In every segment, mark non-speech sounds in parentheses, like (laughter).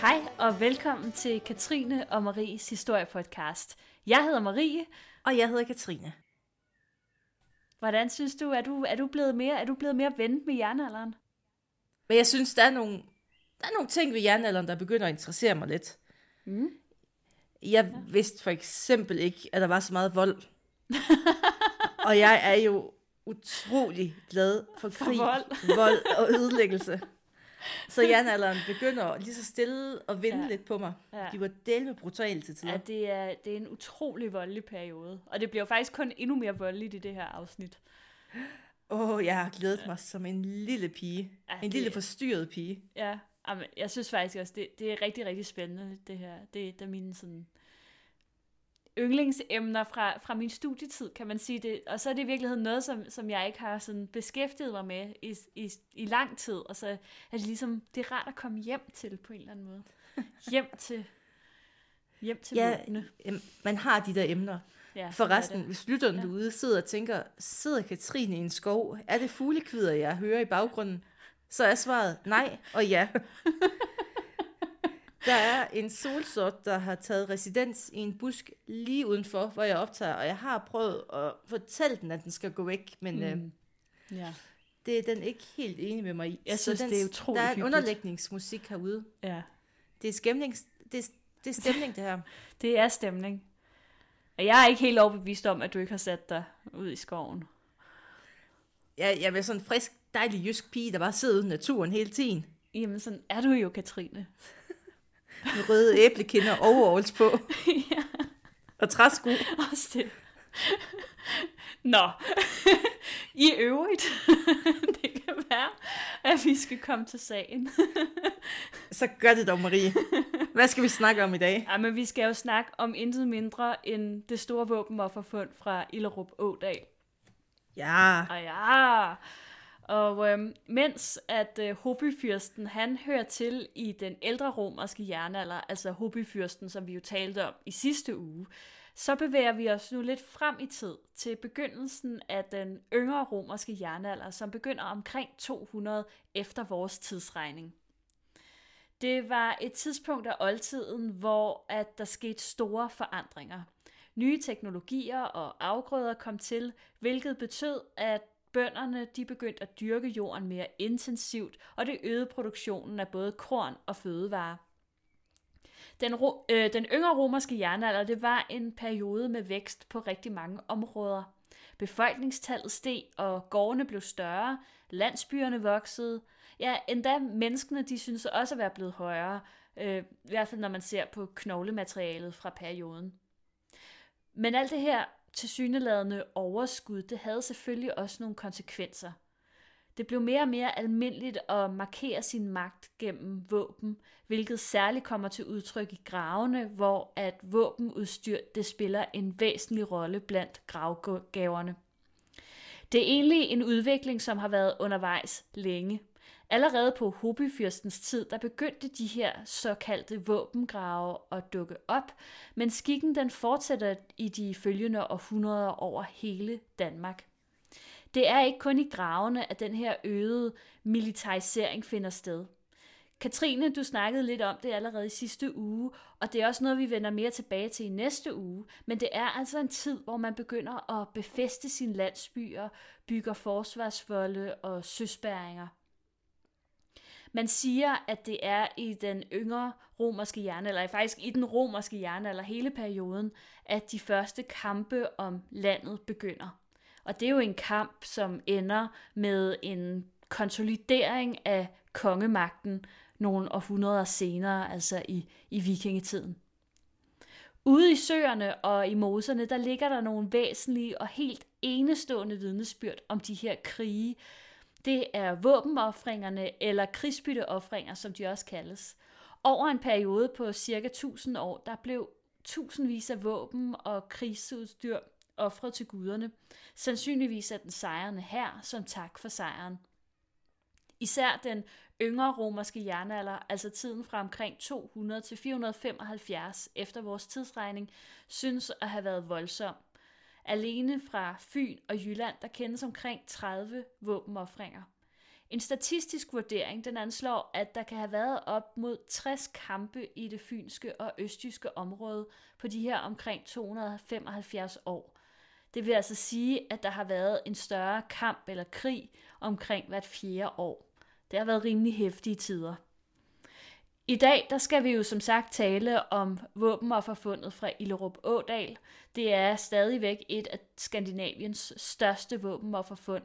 Hej og velkommen til Katrine og Maries historiepodcast. Jeg hedder Marie. Og jeg hedder Katrine. Hvordan synes du, er du, er du blevet mere, er du blevet mere ven med jernalderen? Men jeg synes, der er nogle, der er nogle ting ved jernalderen, der begynder at interessere mig lidt. Mm. Jeg ja. vidste for eksempel ikke, at der var så meget vold. (laughs) og jeg er jo utrolig glad for krig, For vold. vold og ødelæggelse. Så jernalderen begynder lige så stille at vinde Ja. lidt på mig. Ja. De var del med brutale til tider. Ja, det er, det er en utrolig voldelig periode. Og det bliver jo faktisk kun endnu mere voldeligt i det her afsnit. Åh, oh, jeg har glædet mig som en lille pige. Ja, en det- lille forstyrret pige. Ja, amen, jeg synes faktisk også, det, det er rigtig, rigtig spændende, det her. Det er et af mine sådan yndlingsemner fra, fra min studietid, kan man sige det. Og så er det i virkeligheden noget, som, som jeg ikke har sådan beskæftiget mig med i, i, i lang tid. Og så er det ligesom, det er rart at komme hjem til på en eller anden måde. (laughs) Hjem til, hjem til Ja, man har de der emner. Ja, Forresten, hvis lytteren ja. derude sidder og tænker, sidder Katrine i en skov? Er det fuglekvider, jeg hører i baggrunden? Så er svaret nej og ja. (laughs) Der er en solsort, der har taget residens i en busk lige udenfor, hvor jeg optager, og jeg har prøvet at fortælle den, at den skal gå væk, men mm. øh. Ja. det er den ikke helt enig med mig i. Jeg Så synes, den, det er utroligt Der er en underlægningsmusik herude. ja. Det er, skæmning, det, er, det er stemning, det her. (laughs) Det er stemning. Og jeg er ikke helt overbevist om, at du ikke har sat dig ud i skoven. Jeg, jeg er sådan en frisk, dejlig jysk pige, der bare sidder ude i naturen hele tiden. Jamen, sådan er du jo, Katrine. Med røde æblekinder og overalls på. (laughs) ja. Og træsko. Også det. Nå, i øvrigt, (laughs) det kan være, at vi skal komme til sagen. Så gør det dog, Marie. Hvad skal vi snakke om i dag? Ja, men vi skal jo snakke om intet mindre end det store våbenofferfund fra Illerup Ådal. Ja, Og ja, og øhm, mens at øh, Hobbyfyrsten, han hører til i den ældre romerske jernalder, altså Hobbyfyrsten, som vi jo talte om i sidste uge, så bevæger vi os nu lidt frem i tid til begyndelsen af den yngre romerske jernalder, som begynder omkring 200 efter vores tidsregning. Det var et tidspunkt af oldtiden, hvor at der skete store forandringer. Nye teknologier og afgrøder kom til, hvilket betød, at bønderne de begyndte at dyrke jorden mere intensivt, og det øgede produktionen af både korn og fødevarer. Den, ro- øh, den yngre romerske jernalder det var en periode med vækst på rigtig mange områder. Befolkningstallet steg, og gårdene blev større, landsbyerne voksede. Ja, endda menneskene de synes også at være blevet højere, øh, i hvert fald når man ser på knoglematerialet fra perioden. Men alt det her tilsyneladende overskud, det havde selvfølgelig også nogle konsekvenser. Det blev mere og mere almindeligt at markere sin magt gennem våben, hvilket særligt kommer til udtryk i gravene, hvor at våbenudstyr det spiller en væsentlig rolle blandt gravgaverne. Det er egentlig en udvikling, som har været undervejs længe. Allerede på Hobbyfyrstens tid, der begyndte de her såkaldte våbengrave at dukke op, men skikken den fortsætter i de følgende århundreder over hele Danmark. Det er ikke kun i gravene, at den her øgede militarisering finder sted. Katrine, du snakkede lidt om det allerede i sidste uge, og det er også noget, vi vender mere tilbage til i næste uge. Men det er altså en tid, hvor man begynder at befæste sine landsbyer, bygger forsvarsvolde og søspæringer. Man siger, at det er i den yngre romerske jernalder, faktisk i den romerske jernalder hele perioden, at de første kampe om landet begynder. Og det er jo en kamp, som ender med en konsolidering af kongemagten nogle århundreder senere, altså i, i vikingetiden. Ude i søerne og i moserne, der ligger der nogle væsentlige og helt enestående vidnesbyrd om de her krige. Det er våbenoffringerne, eller krigsbytteoffringer, som de også kaldes. Over en periode på cirka 1000 år, der blev tusindvis af våben og krigsudstyr ofret til guderne, sandsynligvis af den sejrende her som tak for sejren. Især den yngre romerske jernalder, altså tiden fra omkring 200 til 475 efter vores tidsregning, synes at have været voldsom. Alene fra Fyn og Jylland, der kendes omkring 30 våbenoffringer. En statistisk vurdering, den anslår, at der kan have været op mod 60 kampe i det fynske og østjyske område på de her omkring 275 år. Det vil altså sige, at der har været en større kamp eller krig omkring hvert fjerde år. Det har været rimelig hæftige tider. I dag der skal vi jo som sagt tale om våbenofferfundet fra Illerup Ådal. Det er stadigvæk et af Skandinaviens største våbenofferfund,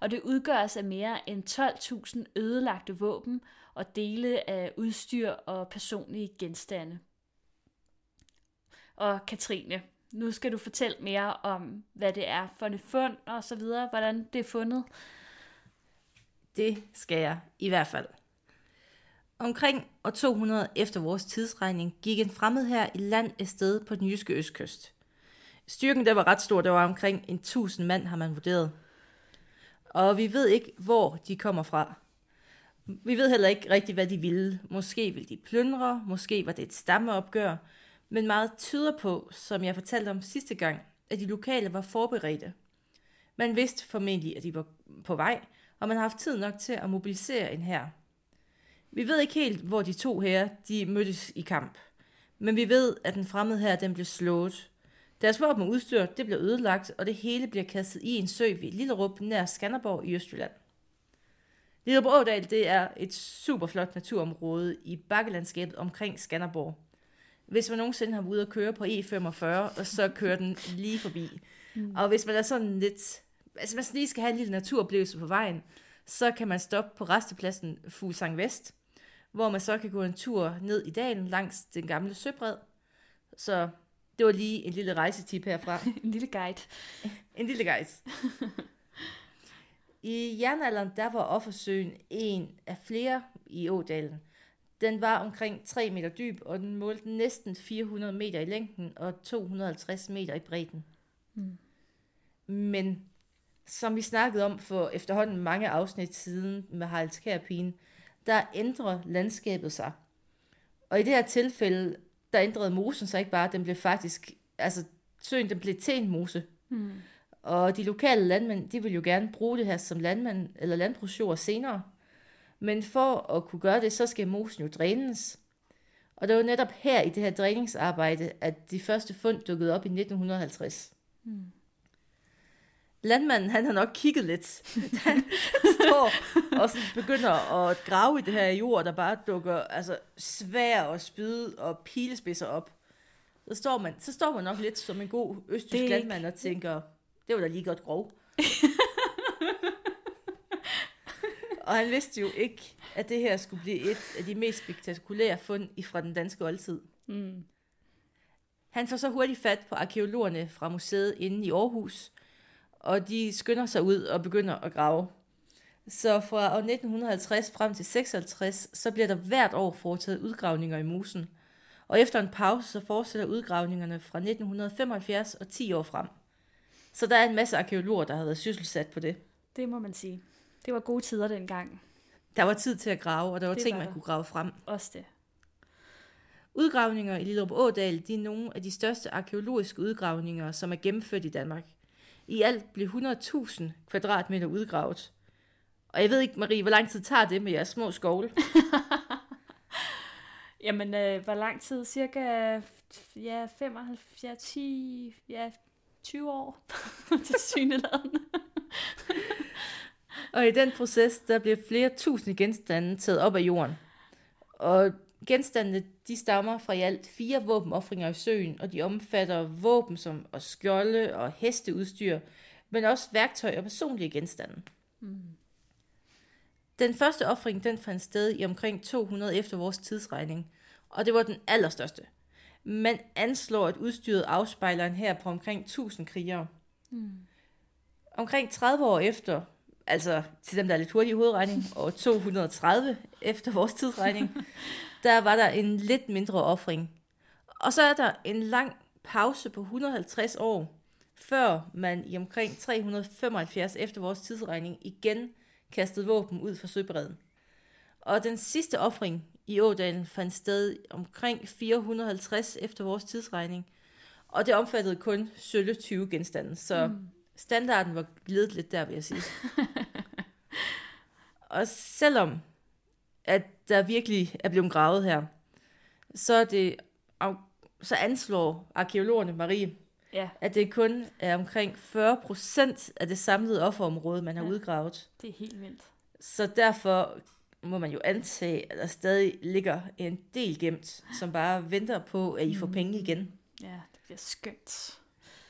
og det udgøres af mere end 12.000 ødelagte våben og dele af udstyr og personlige genstande. Og Katrine, nu skal du fortælle mere om, hvad det er for et fund og så videre, hvordan det er fundet. Det skal jeg i hvert fald. Omkring år 200 efter vores tidsregning gik en fremmed her i land et sted på den jyske østkyst. Styrken der var ret stor, der var omkring en tusind mand, har man vurderet. Og vi ved ikke, hvor de kommer fra. Vi ved heller ikke rigtigt, hvad de ville. Måske ville de plyndre, måske var det et stammeopgør, men meget tyder på, som jeg fortalte om sidste gang, at de lokale var forberedte. Man vidste formentlig, at de var på vej, og man har haft tid nok til at mobilisere en her. Vi ved ikke helt, hvor de to her de mødtes i kamp. Men vi ved, at den fremmede her den blev slået. Deres våben og udstyr det blev ødelagt, og det hele bliver kastet i en sø ved Lillerup nær Skanderborg i Østjylland. Lillerup Ådal det er et super flot naturområde i bakkelandskabet omkring Skanderborg. Hvis man nogensinde har været ude at køre på E45, og så kører den lige forbi. Mm. Og hvis man er sådan lidt, altså man lige skal have en lille naturoplevelse på vejen, så kan man stoppe på restepladsen Fuglsang Vest, hvor man så kan gå en tur ned i dalen langs den gamle søbred. Så det var lige en lille rejsetip herfra. (laughs) en lille guide. en lille guide. (laughs) I jernalderen, der var Offersøen en af flere i Ådalen. Den var omkring 3 meter dyb, og den målte næsten 400 meter i længden og 250 meter i bredden. Mm. Men som vi snakkede om for efterhånden mange afsnit siden med Haralds Kærpine, der ændrer landskabet sig. Og i det her tilfælde, der ændrede mosen sig ikke bare, den blev faktisk, altså søen den blev til en mose. Mm. Og de lokale landmænd, de vil jo gerne bruge det her som landmand, eller landbrugsjord senere. Men for at kunne gøre det, så skal mosen jo drænes. Og det var netop her i det her dræningsarbejde, at de første fund dukkede op i 1950. Mm landmanden, han har nok kigget lidt. (laughs) Han står og sådan begynder at grave i det her jord, der bare dukker altså, svær og spyd og pilespidser op. Så står, man, så står man nok lidt som en god østtysk landmand og tænker, det var da lige godt grov. (laughs) og han vidste jo ikke, at det her skulle blive et af de mest spektakulære fund fra den danske oldtid. Mm. Han får så hurtigt fat på arkeologerne fra museet inde i Aarhus, og de skynder sig ud og begynder at grave. Så fra år 1950 frem til 56, så bliver der hvert år foretaget udgravninger i musen. Og efter en pause, så fortsætter udgravningerne fra 1975 og 10 år frem. Så der er en masse arkeologer, der har været sysselsat på det. Det må man sige. Det var gode tider dengang. Der var tid til at grave, og der var det ting, var man kunne grave frem. Også det. Udgravninger i Lillerup Ådal, de er nogle af de største arkeologiske udgravninger, som er gennemført i Danmark. I alt blev 100.000 kvadratmeter udgravet. Og jeg ved ikke, Marie, hvor lang tid tager det med jeres små skovle? (laughs) Jamen, øh, hvor lang tid? Cirka ja, 75, ja, 10, ja, 20 år (laughs) til syneladende. (laughs) og i den proces, der bliver flere tusinde genstande taget op af jorden. Og Genstandene de stammer fra i alt fire våbenoffringer i søen, og de omfatter våben som og skjolde og hesteudstyr, men også værktøj og personlige genstande. Mm. Den første offring den fandt sted i omkring 200 efter vores tidsregning, og det var den allerstørste. Man anslår, at udstyret afspejler en her på omkring 1000 krigere. Mm. Omkring 30 år efter, altså til dem, der er lidt hurtige i hovedregning, (laughs) og 230 efter vores tidsregning, der var der en lidt mindre offring. Og så er der en lang pause på 150 år, før man i omkring 375 efter vores tidsregning igen kastede våben ud fra søbredden. Og den sidste offring i Ådalen fandt sted omkring 450 efter vores tidsregning, og det omfattede kun sølle 20 genstande, så mm. Standarden var glidet lidt der, vil jeg sige. (laughs) Og selvom at der virkelig er blevet gravet her, så er det så anslår arkeologerne Marie, Ja, at det kun er omkring 40 procent af det samlede offerområde, man har Ja. udgravet. det er helt vildt. Så derfor må man jo antage, at der stadig ligger en del gemt, som bare venter på, at I får penge igen. Ja, det bliver skønt.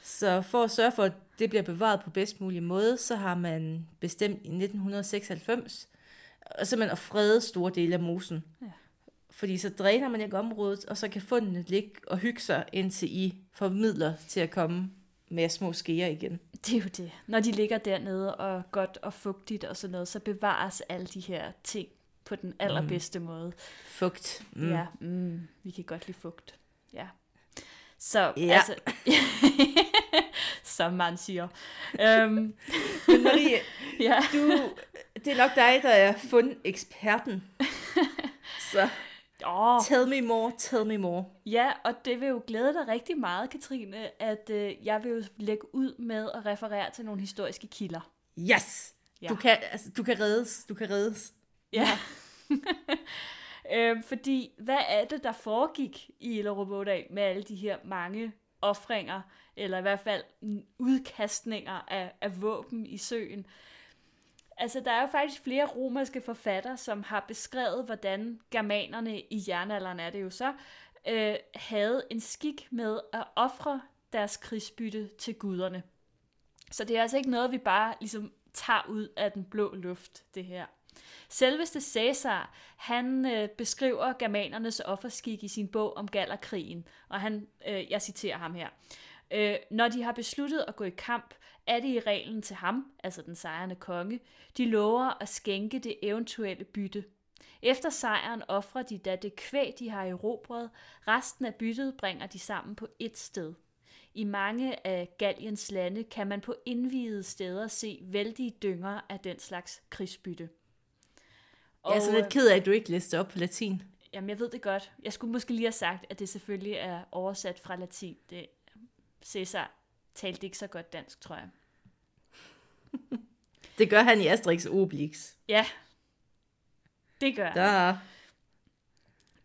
Så for at sørge for, at det bliver bevaret på bedst mulig måde, så har man bestemt i 1996 og simpelthen at frede store dele af mosen. Ja. Fordi så dræner man ikke området, og så kan fundene ligge og hygge sig, indtil I får midler til at komme med små skeer igen. Det er jo det. Når de ligger dernede og godt og fugtigt og sådan noget, så bevares alle de her ting på den allerbedste mm. måde. Fugt. Mm. Ja, mm, vi kan godt lide fugt. Ja. Så, Ja. altså, (laughs) som man siger. Øhm, (laughs) Men Marie, (laughs) ja. du, det er nok dig, der er fundeksperten. (laughs) Så Åh, tell me more, tell me more. ja, og det vil jo glæde dig rigtig meget, Katrine, at øh, jeg vil jo lægge ud med at referere til nogle historiske kilder. Yes! Ja. Du, kan, altså, du kan reddes, du kan reddes. Ja. øhm, fordi, hvad er det, der foregik i Illerup Ådal med alle de her mange ofringer, eller i hvert fald udkastninger af, af våben i søen? Altså, der er jo faktisk flere romerske forfattere, som har beskrevet, hvordan germanerne i jernalderen er det jo så, øh, havde en skik med at ofre deres krigsbytte til guderne. Så det er altså ikke noget, vi bare ligesom tager ud af den blå luft, det her. Selveste Caesar, han øh, beskriver germanernes offerskik i sin bog om Gallerkrigen, og han, øh, jeg citerer ham her. Øh, når de har besluttet at gå i kamp, er det i reglen til ham, altså den sejrende konge, de lover at skænke det eventuelle bytte. Efter sejren offrer de da det kvæg, de har erobret, resten af byttet bringer de sammen på et sted. I mange af Galliens lande kan man på indvidede steder se vældige dynger af den slags krigsbytte. Jeg er så lidt ked af, at du ikke læste op på latin. Jamen, jeg ved det godt. Jeg skulle måske lige have sagt, at det selvfølgelig er oversat fra latin. Det, Cæsar talte ikke så godt dansk, tror jeg. (laughs) Det gør han i Asterix Obelix. Ja, det gør han. Der.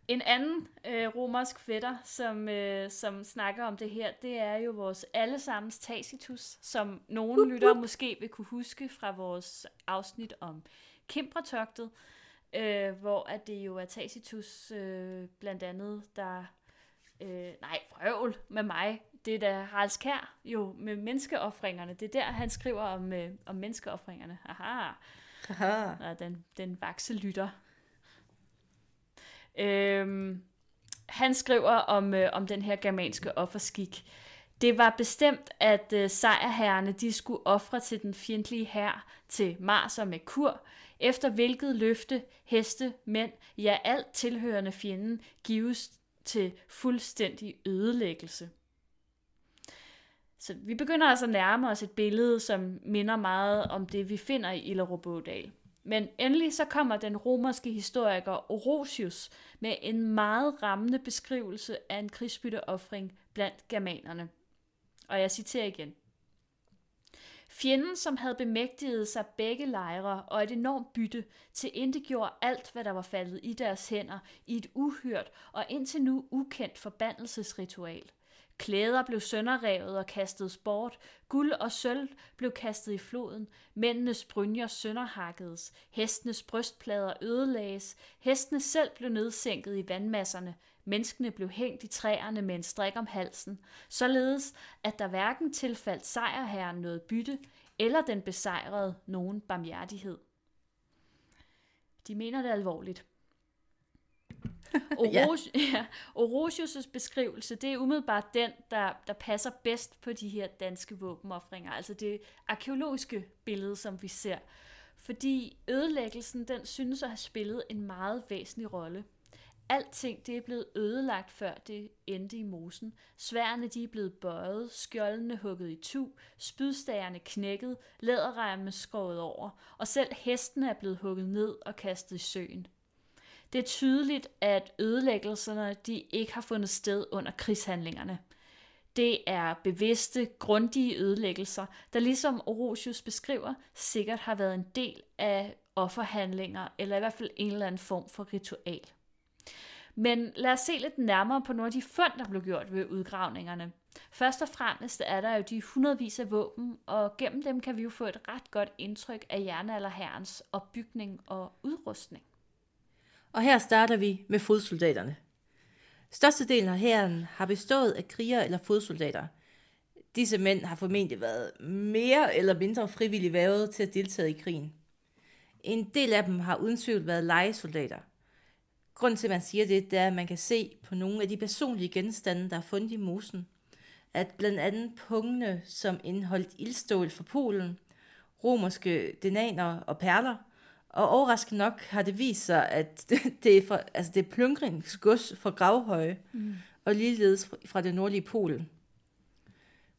En anden øh, romersk fætter, som, øh, som snakker om det her, det er jo vores allesammens Tacitus, som nogle lyttere måske vil kunne huske fra vores afsnit om Kimbratogtet, øh, hvor at det jo er Tacitus øh, blandt andet, der... Øh, nej, frøvl med mig. Det er da Haralds Kær, jo med menneskeoffringerne. Det er der, han skriver om, øh, om menneskeoffringerne. Aha. Haha. Og den, den vakse lytter. Øhm, han skriver om, øh, om den her germanske offerskik. Det var bestemt, at øh, sejrherrerne de skulle ofre til den fjendtlige hær til Mars og Merkur, efter hvilket løfte, heste, mænd, ja alt tilhørende fjenden gives til fuldstændig ødelæggelse. Så vi begynder altså at nærme os et billede, som minder meget om det, vi finder i Illerup Men endelig så kommer den romerske historiker Orosius med en meget rammende beskrivelse af en krigsbytteoffring blandt germanerne. Og jeg citerer igen. Fjenden, som havde bemægtiget sig begge lejre og et enormt bytte, til gjorde alt, hvad der var faldet i deres hænder, i et uhørt og indtil nu ukendt forbandelsesritual. Klæder blev sønderrevet og kastet bort, guld og sølv blev kastet i floden, mændenes brynjer sønderhakkedes, hestenes brystplader ødelagdes, hestene selv blev nedsænket i vandmasserne, menneskene blev hængt i træerne med en strik om halsen, således at der hverken tilfaldt sejrherren noget bytte, eller den besejrede nogen barmhjertighed. De mener det alvorligt. (laughs) Oros- (laughs) ja. Orosius' beskrivelse, det er umiddelbart den, der, der passer bedst på de her danske våbenoffringer, altså det arkeologiske billede, som vi ser. Fordi ødelæggelsen, den synes at have spillet en meget væsentlig rolle. Alting det er blevet ødelagt, før det endte i mosen. Sværene de er blevet bøjet, skjoldene hugget i tu, spydstagerne knækket, læderremmene skåret over, og selv hestene er blevet hugget ned og kastet i søen. Det er tydeligt, at ødelæggelserne de ikke har fundet sted under krigshandlingerne. Det er bevidste, grundige ødelæggelser, der ligesom Orosius beskriver, sikkert har været en del af offerhandlinger, eller i hvert fald en eller anden form for ritual. Men lad os se lidt nærmere på nogle af de fund, der blev gjort ved udgravningerne. Først og fremmest er der jo de hundredvis af våben, og gennem dem kan vi jo få et ret godt indtryk af jernalderherrens opbygning og udrustning. Og her starter vi med fodsoldaterne. Størstedelen af hæren har bestået af krigere eller fodsoldater. Disse mænd har formentlig været mere eller mindre frivilligt vævet til at deltage i krigen. En del af dem har uden tvivl været legesoldater. Grunden til, at man siger det, det er, at man kan se på nogle af de personlige genstande, der er fundet i mosen, at blandt andet pungene, som indeholdt ildstål fra Polen, romerske denaner og perler, og overraskende nok har det vist sig, at (laughs) det er, fra, altså det er plyngringsgods fra Gravhøje, mm. og ligeledes fra det nordlige Polen.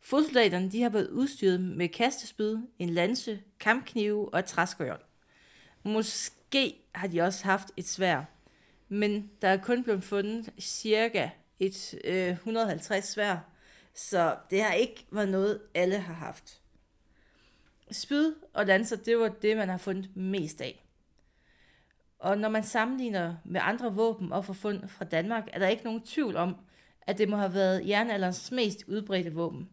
Fodsoldaterne de har været udstyret med kastespyd, en lanse, kampknive og et træskøjl. Måske har de også haft et svær, men der er kun blevet fundet cirka et øh, 150 svær, så det har ikke været noget, alle har haft. Spyd og lanser, det var det, man har fundet mest af. Og når man sammenligner med andre våben og forfund fra Danmark, er der ikke nogen tvivl om, at det må have været jernalderens mest udbredte våben.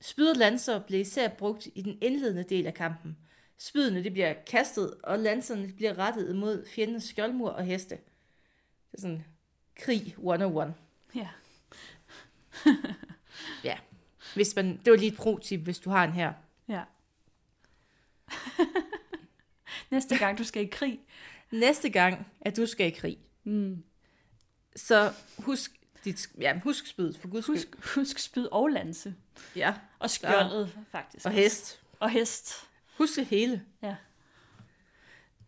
Spyd og lanser blev især brugt i den indledende del af kampen. Spydene de bliver kastet, og lanserne bliver rettet mod fjendens skjoldmur og heste. Det er sådan krig 101. Ja. (laughs) ja. Hvis man, det var lige et pro-tip, hvis du har en her. Ja. (laughs) Næste gang du skal i krig. Næste gang, at du skal i krig. Mm. Så husk dit, ja, husk spyd, for guds Husk, (laughs) husk spyd og lanse. Ja. Og skjoldet, ja. faktisk. Og hest. Og hest. Husk det hele. Ja.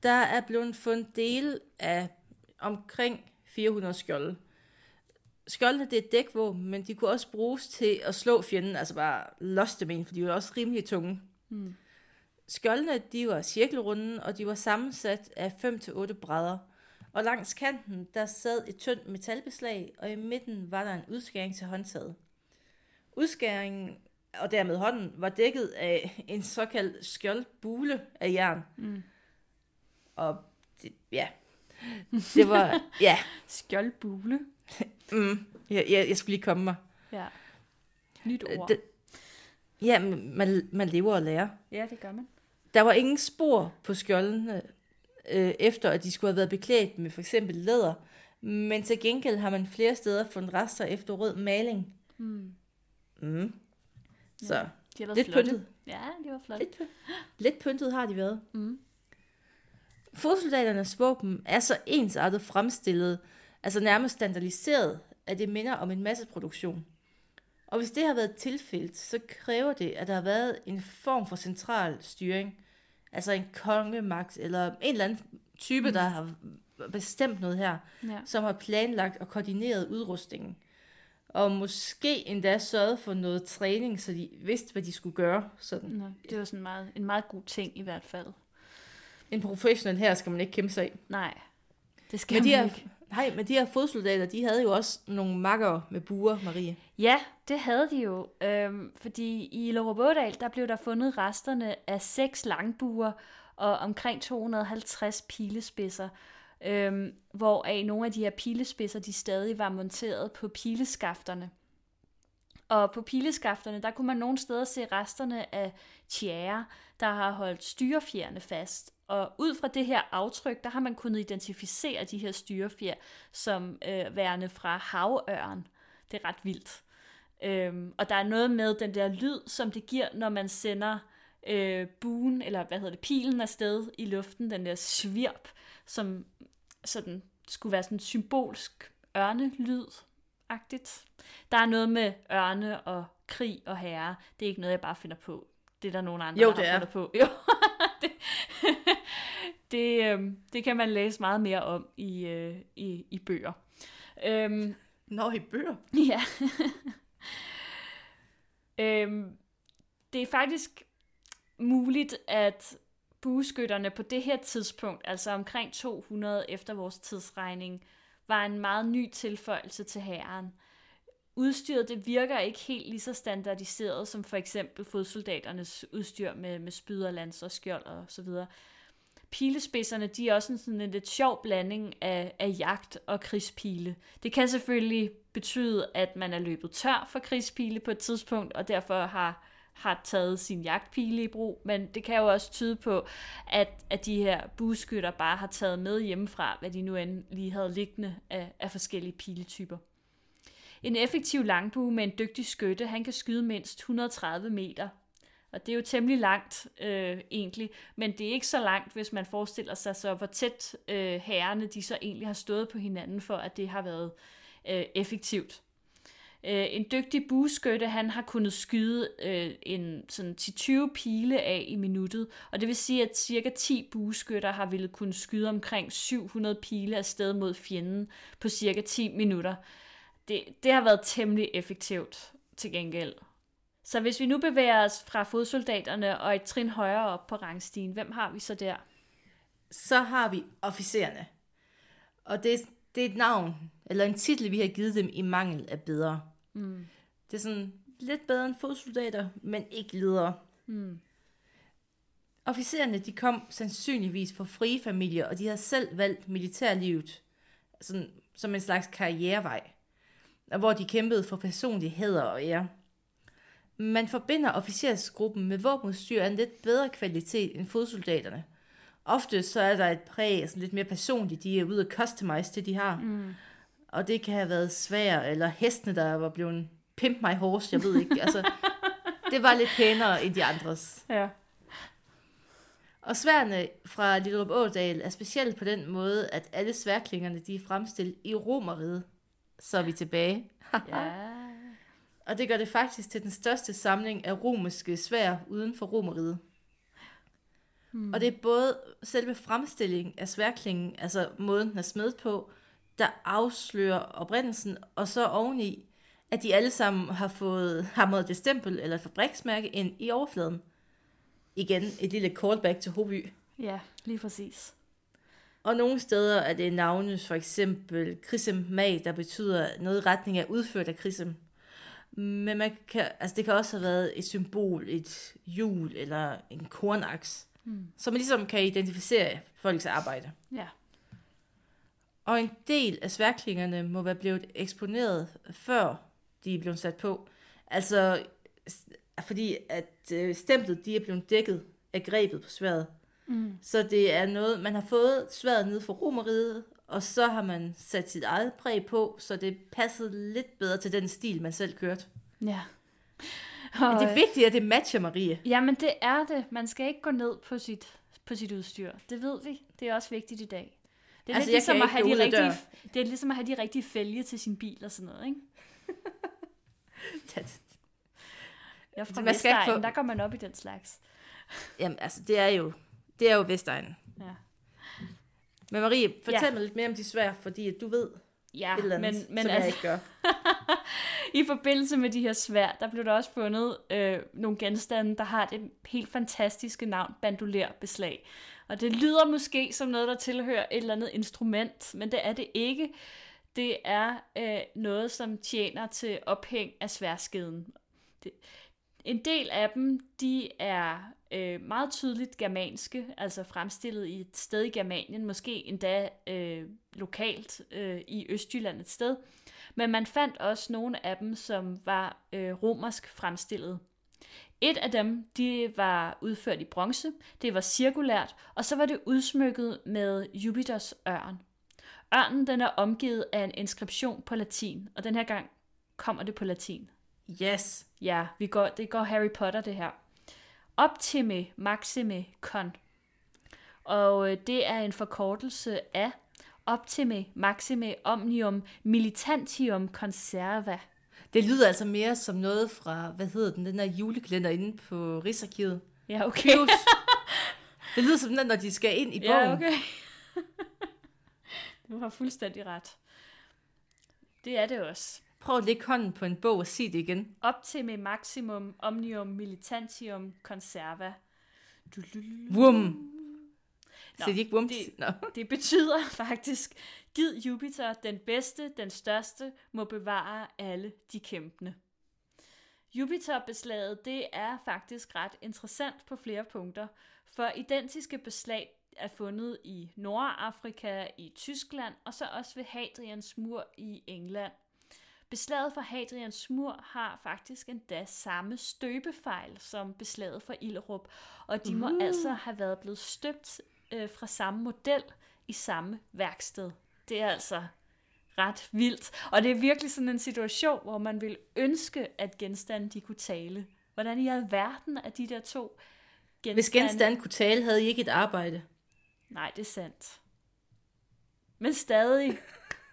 Der er blevet fundet dele af omkring 400 skjolde. Skjoldene det er dækvåben, men de kunne også bruges til at slå fjenden, altså bare losse dem ind, for de var også rimelig tunge. Mm. Skjoldene de var cirkelrunde, og de var sammensat af 5-8 brædder. Og langs kanten, der sad et tyndt metalbeslag, og i midten var der en udskæring til håndtaget. Udskæringen, og dermed hånden, var dækket af en såkaldt skjoldbule af jern. Mm. Og det, ja, det var, ja. (laughs) Skjoldbule. Mm, ja, jeg, jeg skulle lige komme mig. Ja. Nyt ord. Det, ja, man, man lever og lærer. Ja, det gør man. Der var ingen spor på skjoldene, øh, efter at de skulle have været beklædt med for eksempel læder, men til gengæld har man flere steder fundet rester efter rød maling. Mm. Mm. Så Ja, De har lidt flotte. pyntet. Ja, det var flot. Lidt, lidt pyntet har de været. Mm. Fodsoldaternes våben er så ensartet fremstillet, altså nærmest standardiseret, at det minder om en masseproduktion. Og hvis det har været tilfældet, så kræver det, at der har været en form for central styring. Altså en kongemagt, eller en eller anden type, mm. der har bestemt noget her, Ja. som har planlagt og koordineret udrustningen. Og måske endda sørget for noget træning, så de vidste, hvad de skulle gøre. Sådan. Nå, det var sådan meget, en meget god ting i hvert fald. En professionel her skal man ikke kæmpe sig af. Nej, det skal Men man ikke nej, men de her fodsoldater, de havde jo også nogle makker med buer, Marie. Ja, det havde de jo. Øhm, fordi i Lorebådal, der blev der fundet resterne af seks langbuer og omkring 250 pilespidser. Øhm, hvoraf nogle af de her pilespidser, de stadig var monteret på pileskafterne. Og på pileskafterne, der kunne man nogle steder se resterne af tjære, der har holdt styrefjerne fast. Og ud fra det her aftryk, der har man kunnet identificere de her styrefjer som øh, værende fra havørn. Det er ret vildt. Øhm, og der er noget med den der lyd, som det giver, når man sender øh, buen, eller hvad hedder det, pilen afsted i luften, den der svirp, som sådan skulle være sådan symbolsk ørnelyd-agtigt. Der er noget med ørne og krig og herre. Det er ikke noget, jeg bare finder på. Det er der nogen andre, Jo, der har fundet på. (laughs) Jo, det, øhm, det kan man læse meget mere om i, øh, i, i bøger. Øhm, Nå, i bøger. (laughs) Ja. øhm, det er faktisk muligt, at bueskytterne på det her tidspunkt, altså omkring 200 efter vores tidsregning, var en meget ny tilføjelse til hæren. Udstyret det virker ikke helt lige så standardiseret som for eksempel fodsoldaternes udstyr med, med spyd og lanser, skjold og så videre pilespidserne, de er også en sådan en lidt sjov blanding af, af jagt og krigspile. Det kan selvfølgelig betyde, at man er løbet tør for krigspile på et tidspunkt, og derfor har, har taget sin jagtpile i brug, men det kan jo også tyde på, at, at de her bueskytter bare har taget med hjemmefra, hvad de nu end lige havde liggende af, af forskellige piletyper. En effektiv langbue med en dygtig skytte, han kan skyde mindst 130 meter. Og det er jo temmelig langt øh, egentlig, men det er ikke så langt, hvis man forestiller sig så, hvor tæt øh, herrerne de så egentlig har stået på hinanden, for at det har været øh, effektivt. Øh, en dygtig bueskytte, han har kunnet skyde øh, en sådan 10-20 pile af i minuttet, og det vil sige, at cirka 10 bueskytter har ville kunne skyde omkring 700 pile afsted mod fjenden på cirka 10 minutter det, det har været temmelig effektivt til gengæld. Så hvis vi nu bevæger os fra fodsoldaterne og et trin højere op på rangstigen, hvem har vi så der? Så har vi officererne. Og det, det er et navn, eller en titel, vi har givet dem i mangel af bedre. Mm. Det er sådan lidt bedre end fodsoldater, men ikke ledere. Mm. Officererne de kom sandsynligvis fra frie familier, og de har selv valgt militærlivet sådan, som en slags karrierevej hvor de kæmpede for personlig hæder og ære. Man forbinder officersgruppen med våbenudstyr af en lidt bedre kvalitet end fodsoldaterne. Ofte så er der et præg sådan lidt mere personligt, de er ude at customize det, de har. Mm. Og det kan have været svært, eller hestene, der var blevet pimp my horse, jeg ved ikke. (laughs) Altså, det var lidt pænere end de andres. Ja. Og sværene fra Lillerup Ådal er specielt på den måde, at alle sværklingerne de er fremstillet i romeriet så er vi tilbage. ja. (laughs) Og det gør det faktisk til den største samling af romerske svær uden for romeriet. Hmm. Og det er både selve fremstillingen af sværklingen, altså måden den er smedet på, der afslører oprindelsen, og så oveni, at de alle sammen har fået hamret det stempel eller et fabriksmærke ind i overfladen. Igen et lille callback til Hoby. Ja, lige præcis. Og nogle steder er det navne, for eksempel krisem mag, der betyder noget i retning af udført af krisem. Men man kan, altså det kan også have været et symbol, et hjul eller en kornaks, mm. så man ligesom kan identificere folks arbejde. Ja. Og en del af sværklingerne må være blevet eksponeret, før de er blevet sat på. Altså, fordi at øh, stemplet de er blevet dækket af grebet på sværet. Mm. Så det er noget, man har fået sværet ned for romeriet, og så har man sat sit eget præg på, så det passede lidt bedre til den stil, man selv kørte. Ja. Og, Men det er vigtigt, at det matcher Marie. Jamen det er det. Man skal ikke gå ned på sit, på sit udstyr. Det ved vi. Det er også vigtigt i dag. Det er, altså, lidt ligesom at have de rigtige, det er ligesom at have de rigtige fælge til sin bil og sådan noget, ikke? (laughs) Jeg er fra Vestegn, der går man op i den slags. Jamen, altså, det er jo det er jo Vestegnen. Ja. Men Marie, fortæl ja. mig lidt mere om de svær, fordi at du ved ja, et eller andet, men, men som altså, jeg ikke gør. (laughs) I forbindelse med de her svær, der blev der også fundet øh, nogle genstande, der har det helt fantastiske navn bandolærbeslag. Og det lyder måske som noget, der tilhører et eller andet instrument, men det er det ikke. Det er øh, noget, som tjener til ophæng af sværskeden. Det, en del af dem, de er øh, meget tydeligt germanske, altså fremstillet i et sted i Germanien, måske endda øh, lokalt øh, i Østjylland et sted. Men man fandt også nogle af dem, som var øh, romersk fremstillet. Et af dem, de var udført i bronze, det var cirkulært, og så var det udsmykket med Jupiters ørn. Ørnen den er omgivet af en inskription på latin, og den her gang kommer det på latin. Yes. Ja, vi går, det går Harry Potter det her. Optime Maxime Con. Og øh, det er en forkortelse af Optime Maxime Omnium Militantium Conserva. Det lyder altså mere som noget fra, hvad hedder den, den der julekalender inde på Rigsarkivet. Ja, okay. (laughs) det lyder som den, når de skal ind i bogen. Ja, okay. (laughs) du har fuldstændig ret. Det er det også. Prøv at lægge hånden på en bog og sig det igen. Optime maximum omnium militantium conserva. Vum. Så det ikke vum? Det, no. det betyder (laughs) faktisk, giv Jupiter den bedste, den største, må bevare alle de kæmpende. Jupiter-beslaget, det er faktisk ret interessant på flere punkter, for identiske beslag er fundet i Nordafrika, i Tyskland, og så også ved Hadrians mur i England. Beslaget for Hadrians mur har faktisk endda samme støbefejl som beslaget for Illerup, og de må Uh. altså have været blevet støbt øh, fra samme model i samme værksted. Det er altså ret vildt. Og det er virkelig sådan en situation, hvor man vil ønske, at genstande de kunne tale. Hvordan i alverden er de der to genstande? Hvis genstanden kunne tale, havde I ikke et arbejde. Nej, det er sandt. Men stadig,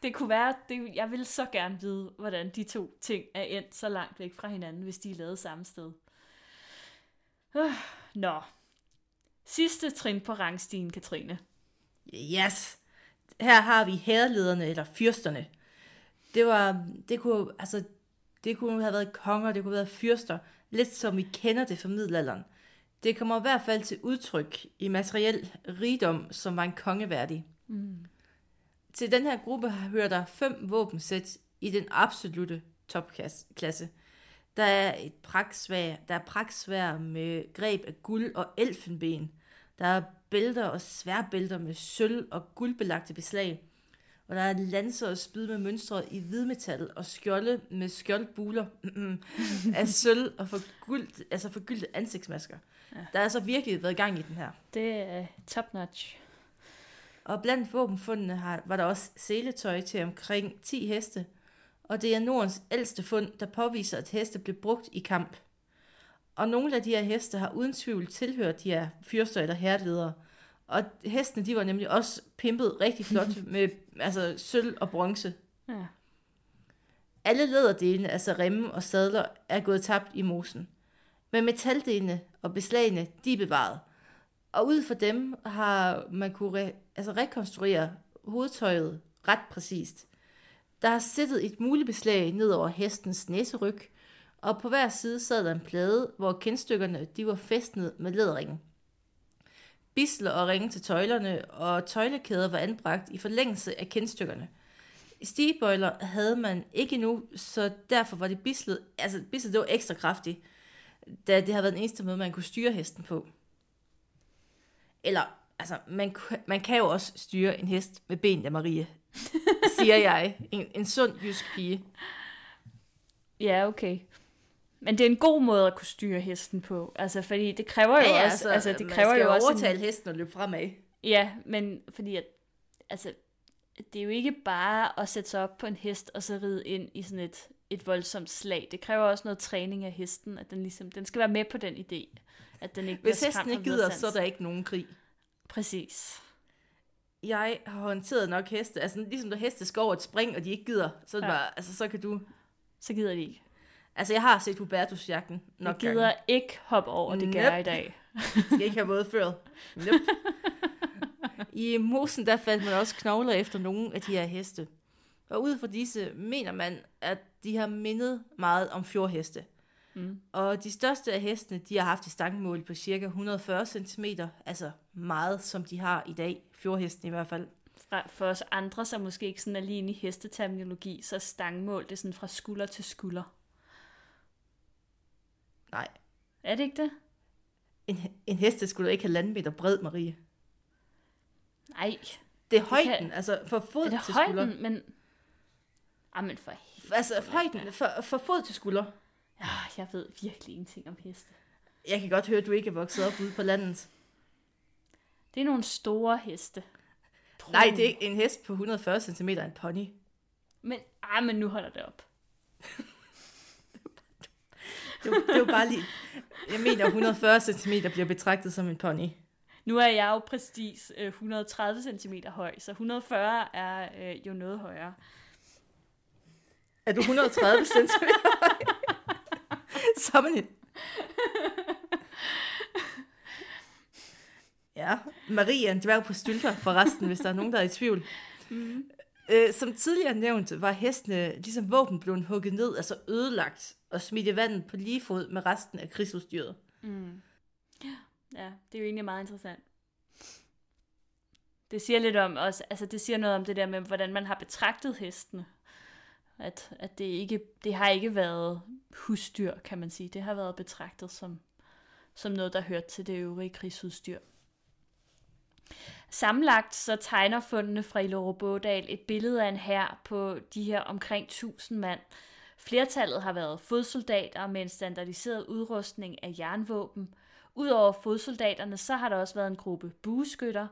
det kunne være, det, jeg vil så gerne vide, hvordan de to ting er endt så langt væk fra hinanden, hvis de er lavet samme sted. Øh, Nå. Sidste trin på rangstigen, Katrine. Yes. Her har vi herlederne, eller fyrsterne. Det var, det kunne, altså, det kunne have været konger, det kunne have været fyrster, lidt som vi kender det fra middelalderen. Det kommer i hvert fald til udtryk i materiel rigdom, som var en kongeværdig. Mm. Til den her gruppe hører der fem våbensæt i den absolute topklasse. Der er et praksvær, der er praksvær med greb af guld og elfenben. Der er bælter og sværbælter med sølv og guldbelagte beslag. Og der er lanser og spyd med mønstre i hvidmetal og skjolde med skjoldbuler (clears throat) af sølv og forgyldt, altså forgyldte ansigtsmasker. Ja. Der er altså virkelig været gang i den her. Det er top notch. Og blandt våbenfundene har, var der også seletøj til omkring 10 heste, og det er Nordens ældste fund, der påviser, at heste blev brugt i kamp. Og nogle af de her heste har uden tvivl tilhørt de her fyrster eller herledere. Og hestene, de var nemlig også pimpet rigtig flot (laughs) med altså, sølv og bronze. Ja. Alle læderdelene, altså remme og sadler, er gået tabt i mosen. Men metaldelene og beslagene, de er bevaret. Og ud fra dem har man kunne re- altså rekonstruere hovedtøjet ret præcist. Der har siddet et mulebeslag ned over hestens næseryg, og på hver side sad der en plade, hvor kindstykkerne de var fæstnet med læderringen. Bisler og ringe til tøjlerne og tøjlekæder var anbragt i forlængelse af kindstykkerne. Stigebøjler havde man ikke nu, så derfor var det bislet, altså bislet det var ekstra kraftigt, da det havde været den eneste måde, man kunne styre hesten på. Eller, altså, man, man kan jo også styre en hest med ben af Marie, siger jeg. En, en sund jysk pige. Ja, okay. Men det er en god måde at kunne styre hesten på. Altså, fordi det kræver jo Ja, ja, også... Altså, det man kræver skal jo også overtale en, hesten og løbe fremad. Ja, men fordi at... Altså, det er jo ikke bare at sætte sig op på en hest og så ride ind i sådan et, et voldsomt slag. Det kræver også noget træning af hesten, at den ligesom... Den skal være med på den idé, at den ikke Hvis hesten ikke gider, så er der ikke nogen krig. Præcis. Jeg har håndteret nok heste, altså ligesom der heste skal over et spring, og de ikke gider, så, er Ja. bare, altså, så kan du... Så gider de ikke. Altså, jeg har set Hubertus-jagten Jeg nok gider gange. ikke hoppe over det gør i dag. skal ikke have våde før. Nope. I mosen, der fandt man også knogler efter nogle af de her heste. Og ud fra disse mener man, at de har mindet meget om fjordheste. Mm. Og de største af hestene, de har haft et stangmål på cirka 140 cm, altså meget som de har i dag, fjordhesten i hvert fald. Fra, for os andre, som måske ikke sådan er lige inde i hesteterminologi, så stangmål det er sådan fra skulder til skulder. Nej, Er det ikke det? en, en heste skulle ikke have landmeter bred, Marie. Nej, Det er kan- højden, altså fra fod er det til skulder. højden, men... Jamen for Altså højden, fra, fra fod til skulder. Ja, jeg ved virkelig ingenting om heste. Jeg kan godt høre, at du ikke er vokset op ude på landet. Det er nogle store heste. Nej, det er ikke en hest på 140 cm en pony. Men, ah, men nu holder det op. Det er, jo- det jo bare lige... Jeg mener, 140 cm bliver betragtet som en pony. Nu er jeg jo præcis øh, 130 cm høj, så 140 er øh, jo noget højere. Er du 130 cm høj? (laughs) En... Ja, Marie er en dværg på stylter forresten, hvis der er nogen, der er i tvivl. Mm. Øh, som tidligere nævnt, var hestene ligesom våben blevet hugget ned, altså ødelagt og smidt i vandet på lige fod med resten af krigsudstyret. Mm. Ja, det er jo egentlig meget interessant. Det siger lidt om også, altså det siger noget om det der med, hvordan man har betragtet hestene. At, at det ikke, det har ikke været husdyr, kan man sige. Det har været betragtet som, som noget, der hørte til det øvrige krigsudstyr. Sammenlagt så tegner fundene fra Ilorobodal et billede af en hær på de her omkring 1000 mand. Flertallet har været fodsoldater med en standardiseret udrustning af jernvåben. Udover fodsoldaterne, så har der også været en gruppe bueskytter.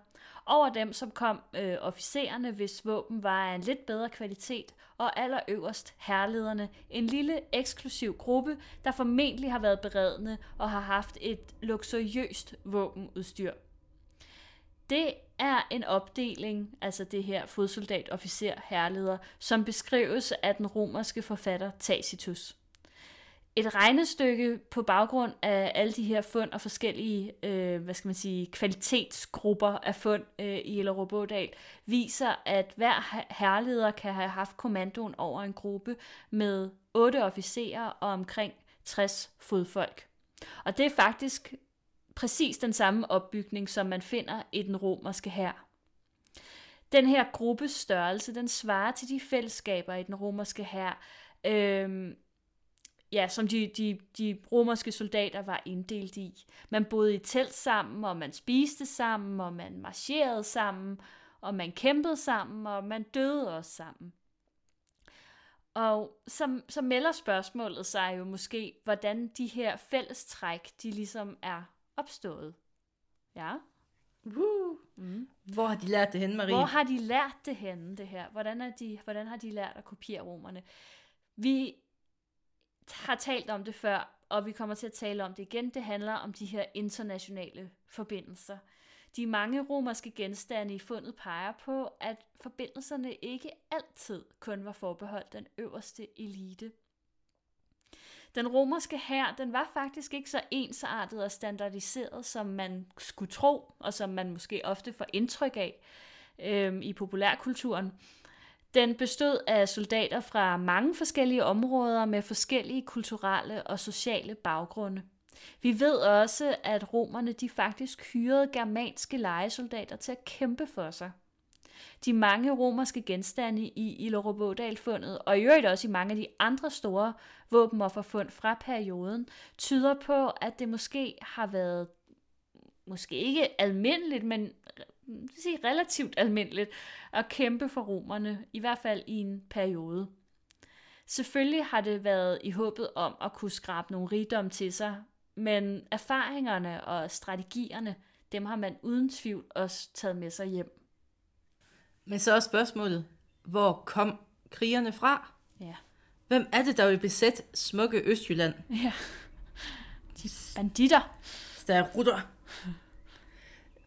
Over dem som kom øh, officererne, hvis våben var af en lidt bedre kvalitet, og allerøverst herlederne, en lille eksklusiv gruppe, der formentlig har været beredne og har haft et luksuriøst våbenudstyr. Det er en opdeling, altså det her fodsoldat, officer, herleder, som beskrives af den romerske forfatter Tacitus. Et regnestykke på baggrund af alle de her fund og forskellige, øh, hvad skal man sige, kvalitetsgrupper af fund øh, i Ellerobodal, viser, at hver herleder kan have haft kommandoen over en gruppe med otte officerer og omkring 60 fodfolk. Og det er faktisk præcis den samme opbygning, som man finder i den romerske hær. Den her gruppes størrelse, den svarer til de fællesskaber i den romerske hær, øh, ja, som de, de, de romerske soldater var inddelt i. Man boede i telt sammen, og man spiste sammen, og man marcherede sammen, og man kæmpede sammen, og man døde også sammen. Og så, så melder spørgsmålet sig jo måske, hvordan de her fællestræk, de ligesom er opstået. Ja. Woo. Mm. Hvor har de lært det henne, Marie? Hvor har de lært det henne, det her? Hvordan, er de, hvordan har de lært at kopiere romerne? Vi har talt om det før, og vi kommer til at tale om det igen. Det handler om de her internationale forbindelser. De mange romerske genstande i fundet peger på, at forbindelserne ikke altid kun var forbeholdt den øverste elite. Den romerske hær, den var faktisk ikke så ensartet og standardiseret, som man skulle tro, og som man måske ofte får indtryk af øh, i populærkulturen. Den bestod af soldater fra mange forskellige områder med forskellige kulturelle og sociale baggrunde. Vi ved også, at romerne de faktisk hyrede germanske lejesoldater til at kæmpe for sig. De mange romerske genstande i Ilorobodal-fundet, og i øvrigt også i mange af de andre store våbenofferfund fra perioden, tyder på, at det måske har været, måske ikke almindeligt, men sige, relativt almindeligt at kæmpe for romerne, i hvert fald i en periode. Selvfølgelig har det været i håbet om at kunne skrabe nogle rigdom til sig, men erfaringerne og strategierne, dem har man uden tvivl også taget med sig hjem. Men så er spørgsmålet, hvor kom krigerne fra? Ja. Hvem er det, der vil besætte smukke Østjylland? Ja. De banditter. rutter.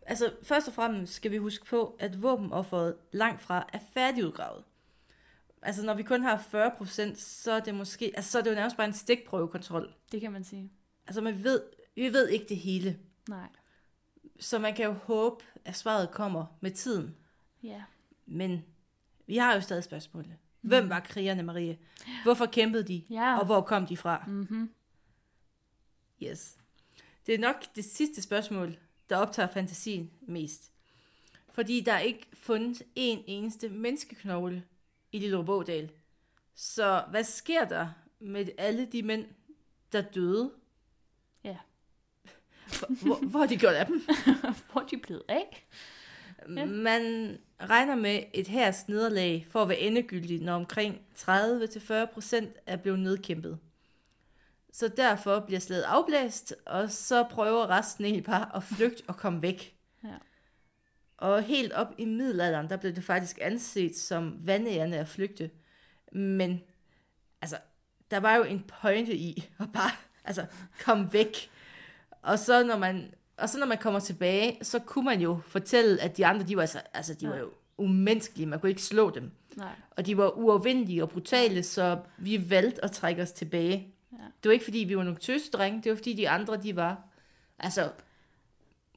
Altså, først og fremmest skal vi huske på, at våbenofferet langt fra er færdigudgravet. Altså, når vi kun har 40 procent, så er det måske, altså, så er det jo nærmest bare en stikprøvekontrol. Det kan man sige. Altså, man ved, vi ved ikke det hele. Nej. Så man kan jo håbe, at svaret kommer med tiden. Ja. Men vi har jo stadig spørgsmålet. Hvem var krigerne, Marie? Hvorfor kæmpede de? Ja. Og hvor kom de fra? Mm-hmm. Yes. Det er nok det sidste spørgsmål, der optager fantasien mest. Fordi der er ikke fundet en eneste menneskeknogle i Lille Bådal. Så hvad sker der med alle de mænd, der døde? Ja. Hvor, hvor har de gjort af dem? (laughs) hvor er de blevet af? Ja. Man regner med et hærs nederlag for at være endegyldigt, når omkring 30-40% er blevet nedkæmpet. Så derfor bliver slaget afblæst, og så prøver resten egentlig bare at flygte og komme væk. Ja. Og helt op i middelalderen, der blev det faktisk anset som vandærende at flygte. Men altså, der var jo en pointe i at bare altså, komme væk. Og så når man og så når man kommer tilbage, så kunne man jo fortælle, at de andre, de var, altså, altså, de ja. var jo umenneskelige. Man kunne ikke slå dem. Nej. Og de var uovervindelige og brutale, så vi valgte at trække os tilbage. Ja. Det var ikke, fordi vi var nogle tøsdrenge. Det var, fordi de andre, de var... Altså,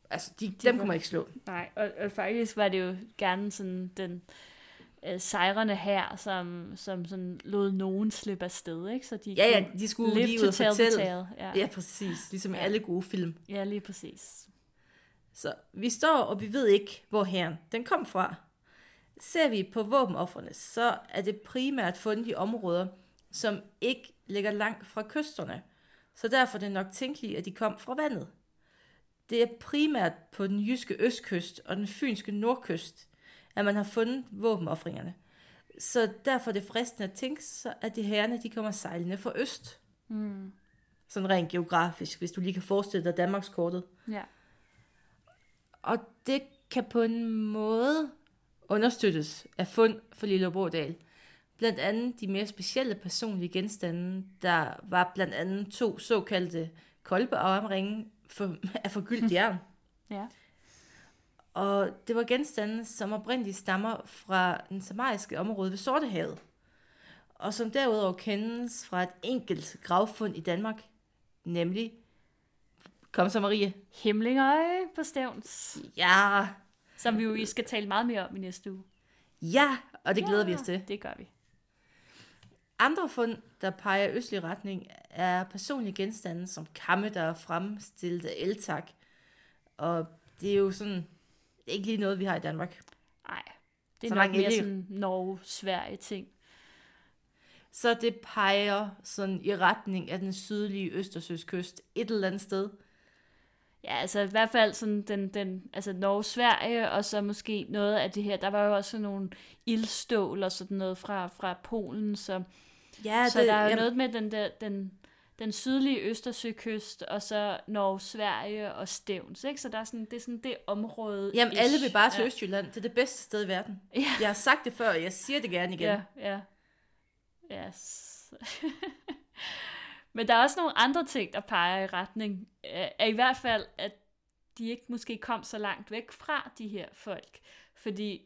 altså de, de dem var, kunne man ikke slå. Nej, og, og faktisk var det jo gerne sådan den øh, sejrende her, som, som sådan lod nogen slippe afsted, ikke? Så de ja, ja, de skulle lige ud og fortælle. Ja. ja, præcis. Ligesom ja. alle gode film. Ja, lige præcis. Så vi står, og vi ved ikke, hvor herren den kom fra. Ser vi på våbenofferne, så er det primært fundet i områder, som ikke ligger langt fra kysterne. Så derfor er det nok tænkeligt, at de kom fra vandet. det er primært på den jyske østkyst og den fynske nordkyst, at man har fundet våbenoffringerne. Så derfor er det fristende at tænke sig, at de herrene de kommer sejlende fra øst. Mm. Sådan rent geografisk, hvis du lige kan forestille dig Danmarkskortet. Ja. Og det kan på en måde understøttes af fund for Lille Brodal. Blandt andet de mere specielle personlige genstande, der var blandt andet to såkaldte kolbearmringe for, (laughs) af forgyldt jern. (laughs) Ja. Og det var genstande, som oprindeligt stammer fra den samariske område ved Sortehavet. Og som derudover kendes fra et enkelt gravfund i Danmark, nemlig Kom så, Marie. Himlingøje på Stævns, Ja, som vi jo skal tale meget mere om i næste uge. ja, og det glæder vi os til. Det gør vi. Andre fund, der peger i østlig retning, er personlige genstande som kamme, der er fremstillet af eltak. Og det er jo sådan, ikke lige noget, vi har i Danmark. Nej, det er Så nok mere elge- sådan Norge-Sverige ting. Så det peger sådan i retning af den sydlige Østersøs kyst et eller andet sted. Ja, altså i hvert fald sådan den, den altså Norge-Sverige, og så måske noget af det her, der var jo også nogle ildstål og sådan noget fra, fra Polen, så, Ja, så der er jo noget med den der, den, den sydlige Østersøkyst, og så Norge, Sverige og Stævns, ikke? Så der er sådan, det er sådan det område. Jamen, alle vil bare til ja. Østjylland. Det er det bedste sted i verden. Ja. Jeg har sagt det før, og jeg siger det gerne igen. Ja, ja. Yes. (laughs) Men der er også nogle andre ting, der peger i retning af i hvert fald, at de ikke måske kom så langt væk fra de her folk. Fordi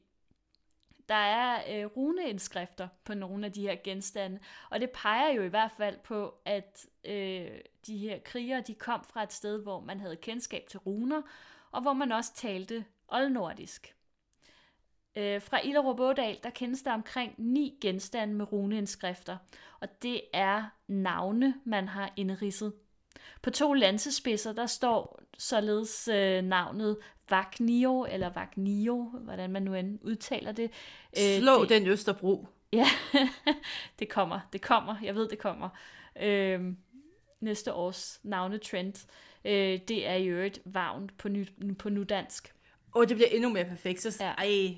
der er øh, runeindskrifter på nogle af de her genstande, og det peger jo i hvert fald på, at øh, de her krigere, de kom fra et sted, hvor man havde kendskab til runer, og hvor man også talte oldnordisk. Øh, fra Illerup Ådal, der kendes der omkring ni genstande med runeindskrifter, og det er navne, man har indridset. På to lansespidser, der står således øh, navnet Vagnio, eller Vagnio, hvordan man nu end udtaler det. Øh, Slå det, den Østerbro. Ja, (laughs) det kommer, det kommer, jeg ved, det kommer. Øh, næste års navnetrend, øh, det er i øvrigt vagn på, ny, på nudansk. Åh, det bliver endnu mere perfekt. Så, Ja. ej,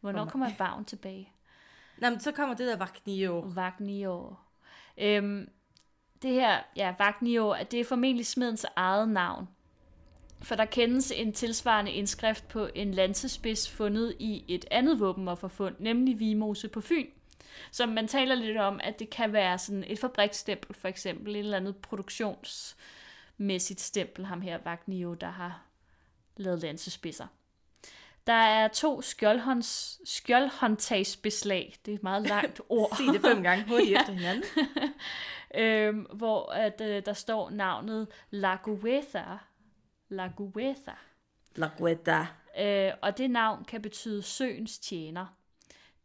Hvornår Kommer. kommer vagn tilbage? Nå, men så kommer det der Vagnio. Vagnio. Øhm, det her, ja, Vagnio, at det er formentlig smedens eget navn. For der kendes en tilsvarende indskrift på en lansespids fundet i et andet våbenofferfund, nemlig Vimose på Fyn. Så man taler lidt om, at det kan være sådan et fabriksstempel, for eksempel et eller andet produktionsmæssigt stempel, ham her Vagnio, der har lavet lansespidser. Der er to skjoldhånds, skjoldhåndtagsbeslag, det er et meget langt (laughs) ord. Sig det fem gange hurtigt (laughs) efter hinanden. (laughs) øhm, hvor at, øh, der står navnet Laguetha. Laguetha. La Guetta. Øh, og det navn kan betyde søens tjener.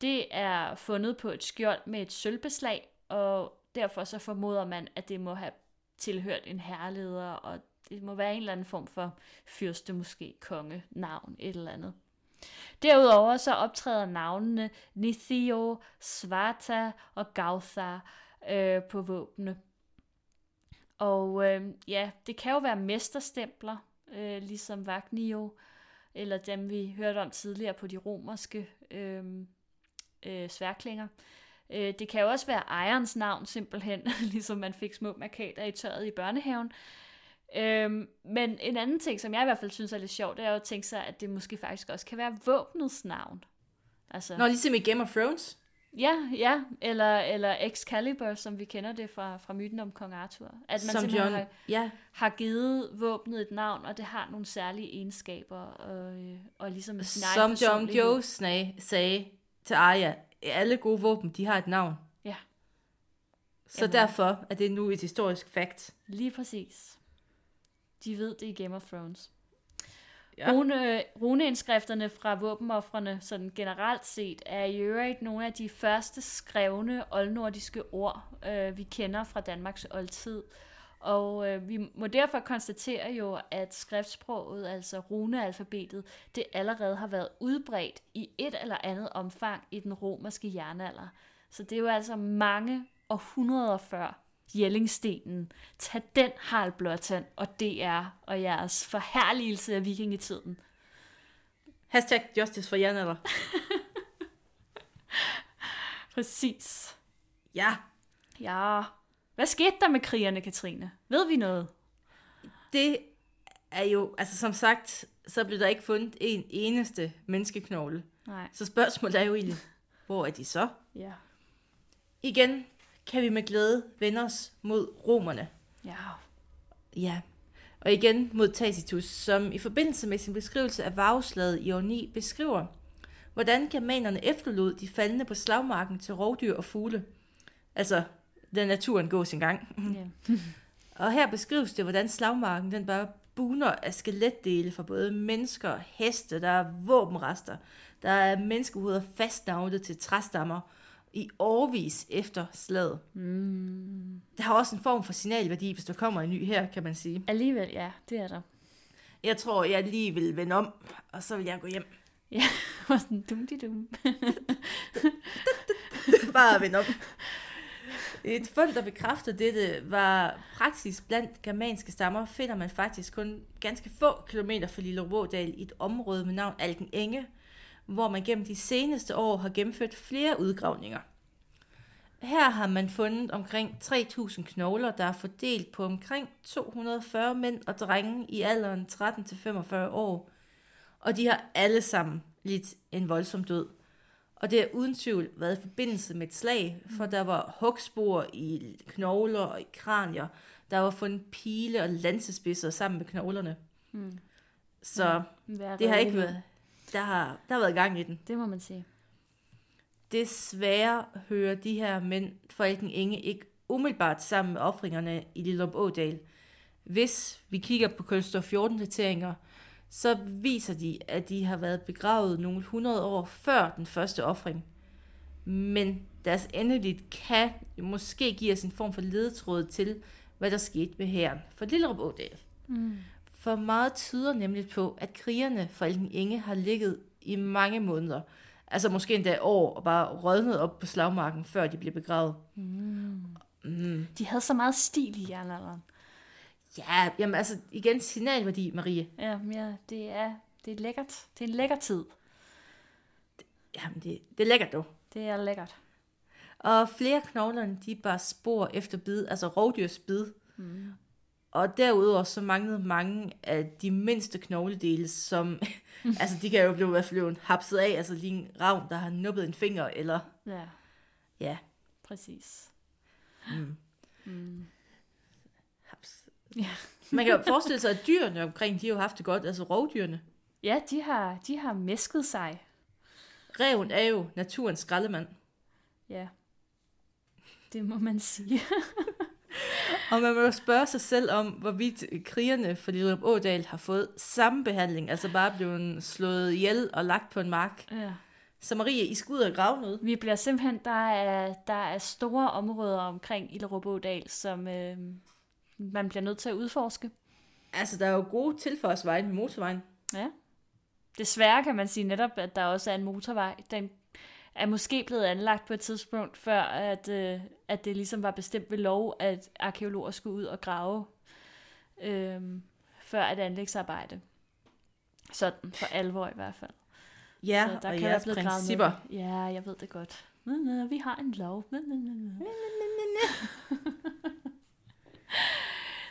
Det er fundet på et skjold med et sølvbeslag, og derfor så formoder man, at det må have tilhørt en herleder, og det må være en eller anden form for fyrste, måske konge, navn, et eller andet. Derudover så optræder navnene Nithio, Svarta og Gautha øh, på våbne. Og øh, ja, det kan jo være mesterstempler, øh, ligesom Vagnio, eller dem vi hørte om tidligere på de romerske øh, øh, sværklinger. Øh, det kan jo også være ejerens navn simpelthen, (laughs) ligesom man fik små markader i tøjet i børnehaven. Øhm, men en anden ting, som jeg i hvert fald synes er lidt sjovt, det er jo at tænke sig, at det måske faktisk også kan være våbnets navn. Altså, Nå, ligesom i Game of Thrones. Ja, ja, eller, eller Excalibur, som vi kender det fra, fra myten om kong Arthur. At man Som simpelthen John. har, Ja, har givet våbnet et navn, og det har nogle særlige egenskaber, og, øh, og ligesom som John. Joe sag, sagde til Arya, alle gode våben, de har et navn. Ja. Så Jamen. derfor er det nu et historisk fakt. Lige præcis. De ved det i Game of Thrones. Ja. Rune, runeindskrifterne fra våbenoffrene, sådan generelt set, er i øvrigt nogle af de første skrevne oldnordiske ord, øh, vi kender fra Danmarks oldtid. Og øh, vi må derfor konstatere jo, at skriftsproget, altså runealfabetet, det allerede har været udbredt i et eller andet omfang i den romerske jernalder. Så det er jo altså mange århundreder før Jellingstenen. Tag den, Harald Blåtand og DR og jeres forherligelse af vikingetiden. Hashtag justice for jernalder. (laughs) Præcis. Ja, Ja. Hvad skete der med krigerne, Katrine? Ved vi noget? det er jo, altså som sagt, så blev der ikke fundet en eneste menneskeknogle. Nej. Så spørgsmålet er jo egentlig, hvor er de så? Ja. Igen kan vi med glæde vende os mod romerne. Ja. Ja, og igen mod Tacitus, som i forbindelse med sin beskrivelse af Varvslaget i år 9 beskriver, hvordan germanerne efterlod de faldende på slagmarken til rovdyr og fugle. Altså, den naturen går sin gang. ja. (laughs) (laughs) Og her beskrives det, hvordan slagmarken den bare buner af skeletdele fra både mennesker og heste. Der er våbenrester. Der er menneskehoveder fastnavlet til træstammer i årvis efter slaget. Mm. Der har også en form for signalværdi, hvis der kommer en ny her, kan man sige. Alligevel, ja, det er der. Jeg tror, jeg lige vil vende om, og så vil jeg gå hjem. (laughs) Ja, og sådan dum de dum. (laughs) Bare vende om. Et fund, der bekræfter dette, var praksis blandt germanske stammer, finder man faktisk kun ganske få kilometer fra Lille Rådal i et område med navn Alken Enge, hvor man gennem de seneste år har gennemført flere udgravninger. Her har man fundet omkring 3.000 knogler, der er fordelt på omkring 240 mænd og drenge i alderen 13-45 år, og de har alle sammen lidt en voldsom død. Og det har uden tvivl været i forbindelse med et slag, for der var hugspor i knogler og i kranier. Der var fundet pile og lansespidser sammen med knoglerne. Mm. Så Vær det har ikke været... Der har, der har været gang i den. Det må man sige. Desværre hører de her mænd fra Alken Inge ikke umiddelbart sammen med offringerne i Lillerup Ådal. Hvis vi kigger på Kølstor 14 dateringer, så viser de, at de har været begravet nogle hundrede år før den første offring. Men deres endeligt kan måske give os en form for ledetråd til, hvad der skete med herren for Lillerup Ådal. Mm. For meget tyder nemlig på, at krigerne fra Alken Inge har ligget i mange måneder, altså måske endda år, og bare rådnet op på slagmarken, før de blev begravet. Mm. Mm. De havde så meget stil i jernalderen. Ja, jamen altså igen signalværdi, Marie. Ja, ja det er, det er lækkert. Det er en lækker tid. Jamen det, det er lækkert dog. Det er lækkert. Og flere knoglerne, de bare spor efter bid, altså rovdyrs bid. Mm. Og derudover så manglede mange af de mindste knogledele, som, (laughs) altså de kan jo blive i hvert fald hapset af, altså lige en ravn, der har nuppet en finger, eller, Ja, ja, præcis. mm, Mm. haps. Ja. Man kan jo (laughs) forestille sig, at dyrene omkring, de har jo haft det godt, altså rovdyrene. Ja, de har, de har mæsket sig. Reven er jo naturens skraldemand. Ja, det må man sige. (laughs) Og man må jo spørge sig selv om, hvorvidt krigerne for Lillerup Ådal har fået samme behandling, altså bare blevet slået ihjel og lagt på en mark. ja. Så Marie, I skal ud og grave noget. Vi bliver simpelthen, der er, der er store områder omkring Illerup Ådal, som øh, man bliver nødt til at udforske. Altså, der er jo gode tilfartsveje med motorvejen. Ja. Desværre kan man sige netop, at der også er en motorvej. Den er måske blevet anlagt på et tidspunkt, før at, øh, at det ligesom var bestemt ved lov, at arkeologer skulle ud og grave øh, før et anlægsarbejde. Sådan for alvor i hvert fald. Ja, Så der og kan jeres gravet principper. Ja, jeg ved det godt. Nå, nå, Vi har en lov. Nå, nå, nå, nå. (laughs)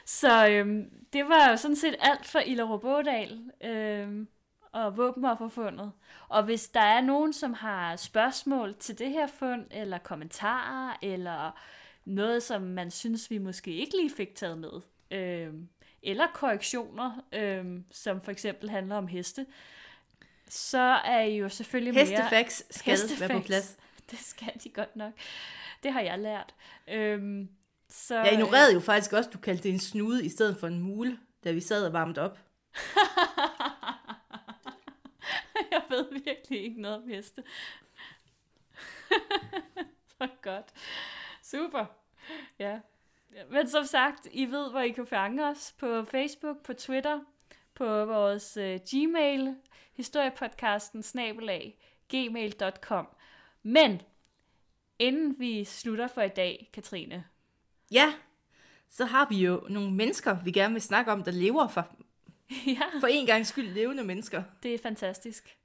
Så øhm, det var jo sådan set alt for Illerup Ådal øhm, og våbenofferfundet. Og hvis der er nogen, som har spørgsmål til det her fund, eller kommentarer, eller noget, som man synes, vi måske ikke lige fik taget med, øhm, eller korrektioner, øhm, som for eksempel handler om heste, så er I jo selvfølgelig mere... Hestefacts skal Hestefacts. være på plads. (laughs) Det skal de godt nok. Det har jeg lært. Øhm, så, Jeg ignorerede jo faktisk også, du kaldte det en snude i stedet for en mule, da vi sad og varmede op. (laughs) (laughs) jeg ved virkelig ikke noget om heste. (laughs) så godt. Super. Ja. Men som sagt, I ved, hvor I kan fange os på Facebook, på Twitter, på vores uh, Gmail, historiepodcasten snabelag, gmail.com. Men inden vi slutter for i dag, Katrine, Ja, så har vi jo nogle mennesker, vi gerne vil snakke om, der lever for, (laughs) ja, for en gang skyld levende mennesker. det er fantastisk.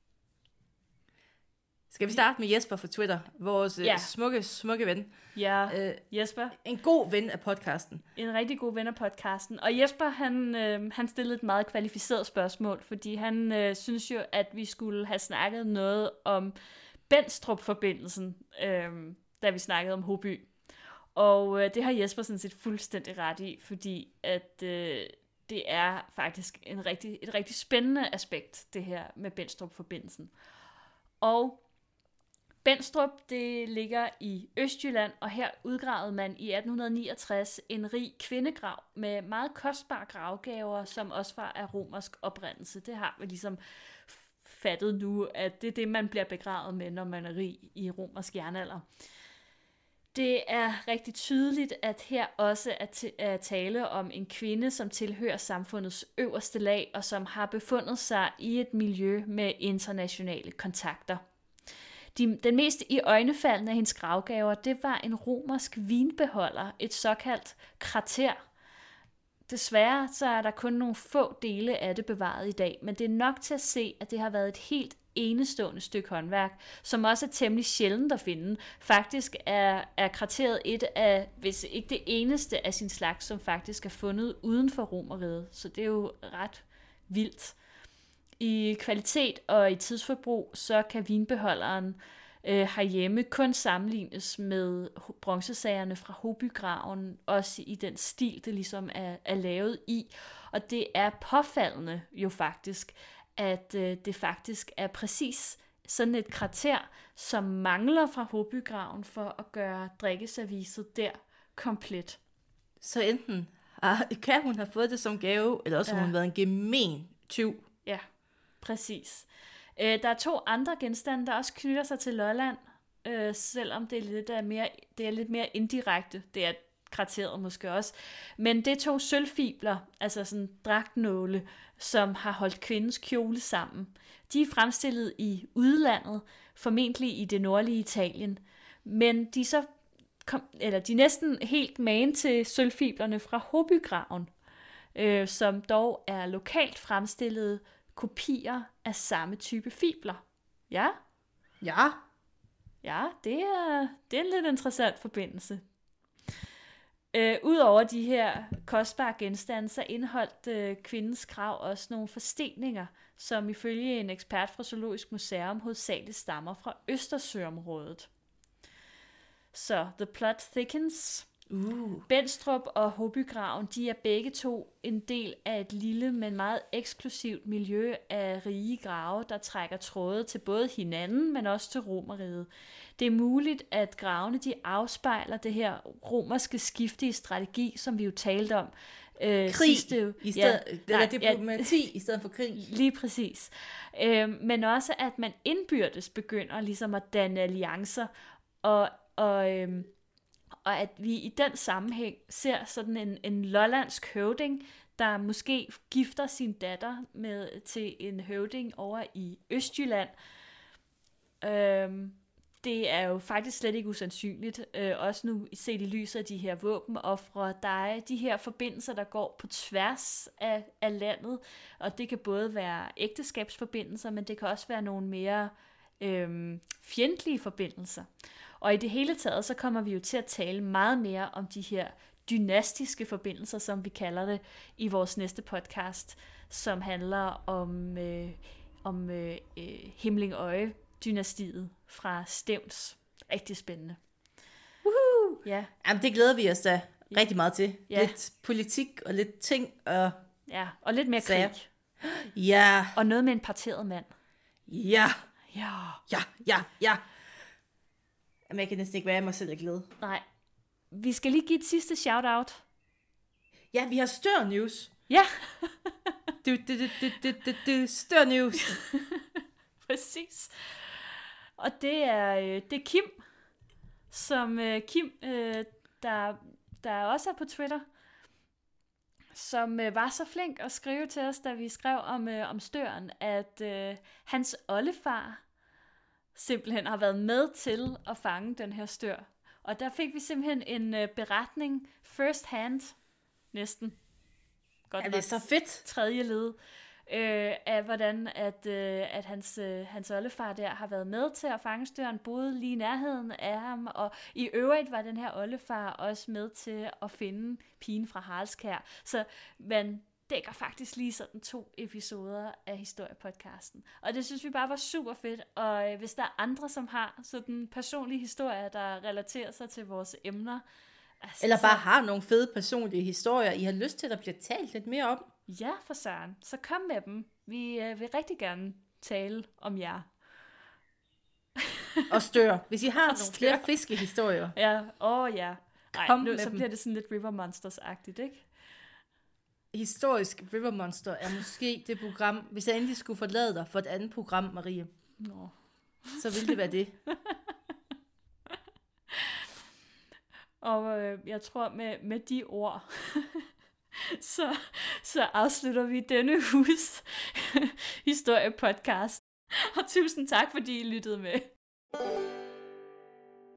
Skal vi starte med Jesper fra Twitter, vores Ja. ja. smukke, smukke ven. Ja, Øh, Jesper, en god ven af podcasten. en rigtig god ven af podcasten. Og Jesper, han, øh, han stillede et meget kvalificeret spørgsmål, fordi han øh, synes jo, at vi skulle have snakket noget om Benstrup-forbindelsen, øh, da vi snakkede om Hoby. Og øh, det har Jesper sådan set fuldstændig ret i, fordi at øh, det er faktisk en rigtig, et rigtig spændende aspekt, det her med Benstrup-forbindelsen. Og Benstrup, det ligger i Østjylland, og her udgravede man i 1869 en rig kvindegrav med meget kostbare gravgaver, som også var af romersk oprindelse. Det har vi ligesom fattet nu, at det er det, man bliver begravet med, når man er rig i romersk jernalder. Det er rigtig tydeligt, at her også er, t- er tale om en kvinde, som tilhører samfundets øverste lag, og som har befundet sig i et miljø med internationale kontakter. De, den mest i øjnefaldende af hendes gravgaver, det var en romersk vinbeholder, et såkaldt krater. Desværre så er der kun nogle få dele af det bevaret i dag, men det er nok til at se, at det har været et helt enestående stykke håndværk, som også er temmelig sjældent at finde. Faktisk er, er krateret et af, hvis ikke det eneste af sin slags, som faktisk er fundet uden for romeriet. Så det er jo ret vildt. I kvalitet og i tidsforbrug, så kan vinbeholderen øh, herhjemme kun sammenlignes med bronzesagerne fra Hobygraven, også i den stil, det ligesom er, er lavet i. Og det er påfaldende jo faktisk, at øh, det faktisk er præcis sådan et krater, som mangler fra Hobygraven for at gøre drikkeservicet der komplet. Så enten har, kan hun have fået det som gave, eller også ja. har hun været en gemen tyv. Ja, præcis. Øh, der er to andre genstande, der også knytter sig til Lolland, øh, selvom det er, lidt er mere, det er lidt mere indirekte. Det er krateret måske også. Men det er to sølvfibler, altså sådan dragtnåle, som har holdt kvindens kjole sammen. De er fremstillet i udlandet, formentlig i det nordlige Italien. Men de er så kom, eller de er næsten helt magen til sølvfiblerne fra Hobygraven, øh, som dog er lokalt fremstillet kopier af samme type fibler. Ja, Ja. ja, det er, det er en lidt interessant forbindelse. Øh, Udover de her kostbare genstande, så indeholdt øh, kvindens grav også nogle forsteninger, som ifølge en ekspert fra Zoologisk Museum hovedsageligt stammer fra Østersøområdet. Så The Plot Thickens. Uh. Benstrup og Hobygraven, de er begge to en del af et lille, men meget eksklusivt miljø af rige grave, der trækker tråde til både hinanden, men også til romeriet. Det er muligt, at gravene de afspejler det her romerske skifte i strategi, som vi jo talte om. Øh, Krig sidste, i stedet, ja, nej, eller diplomati i stedet for krig. (laughs) Lige præcis. Øh, men også, at man indbyrdes begynder ligesom at danne alliancer, og, og, øh, og at vi i den sammenhæng ser sådan en, en lollandsk høvding, der måske gifter sin datter med til en høvding over i Østjylland. Øhm, det er jo faktisk slet ikke usandsynligt, øh, også nu set i lyset af de her våbenoffre. Der er de her forbindelser, der går på tværs af, af landet, og det kan både være ægteskabsforbindelser, men det kan også være nogle mere øh, fjendtlige forbindelser. Og i det hele taget, så kommer vi jo til at tale meget mere om de her dynastiske forbindelser, som vi kalder det, i vores næste podcast, som handler om, øh, om øh, øh, Himlingøje-dynastiet fra Stævns. Rigtig spændende. Woohoo! Ja, Jamen, det glæder vi os da rigtig meget til. Ja. Lidt politik og lidt ting, og ja. Og lidt mere Sager. krig. ja, Og noget med en parteret mand. ja, Ja. ja, ja, ja. Jamen, jeg kan næsten ikke være mig selv af glæde. Nej. Vi skal lige give et sidste shout-out. Ja, vi har stør news. Ja, Du, du, du, du, du, du, du, stør news. (laughs) Præcis. Og det er, øh, det er Kim, som øh, Kim, øh, der, der også er på Twitter, som øh, var så flink at skrive til os, da vi skrev om, øh, om støren, at øh, hans oldefar simpelthen har været med til at fange den her stør. Og der fik vi simpelthen en øh, beretning first hand næsten. Godt Ja, det er så fedt. tredje led øh, af, hvordan at, øh, at hans, øh, hans oldefar der har været med til at fange støren, boede lige i nærheden af ham, og i øvrigt var den her oldefar også med til at finde pigen fra Haraldskær. Så man dækker faktisk lige sådan to episoder af historiepodcasten. Og det synes vi bare var super fedt, og øh, hvis der er andre, som har sådan personlige historier, der relaterer sig til vores emner, altså, Eller så- bare har nogle fede personlige historier, I har lyst til, at der bliver talt lidt mere om. Ja, for søren. Så kom med dem. Vi øh, vil rigtig gerne tale om jer. Og stør. (laughs) Hvis I har nogle stør. flere fiskehistorier, Ja, åh oh, ja. Ej, Kom nu, med så dem. bliver det sådan lidt River Monsters-agtigt, ikke? Historisk River Monster er måske det program, hvis jeg endelig skulle forlade dig for et andet program, Marie, Nå. så ville det være det. (laughs) Og øh, jeg tror, med, med de ord, (laughs) så, så afslutter vi denne hus (laughs) historiepodcast. Og tusind tak, fordi I lyttede med.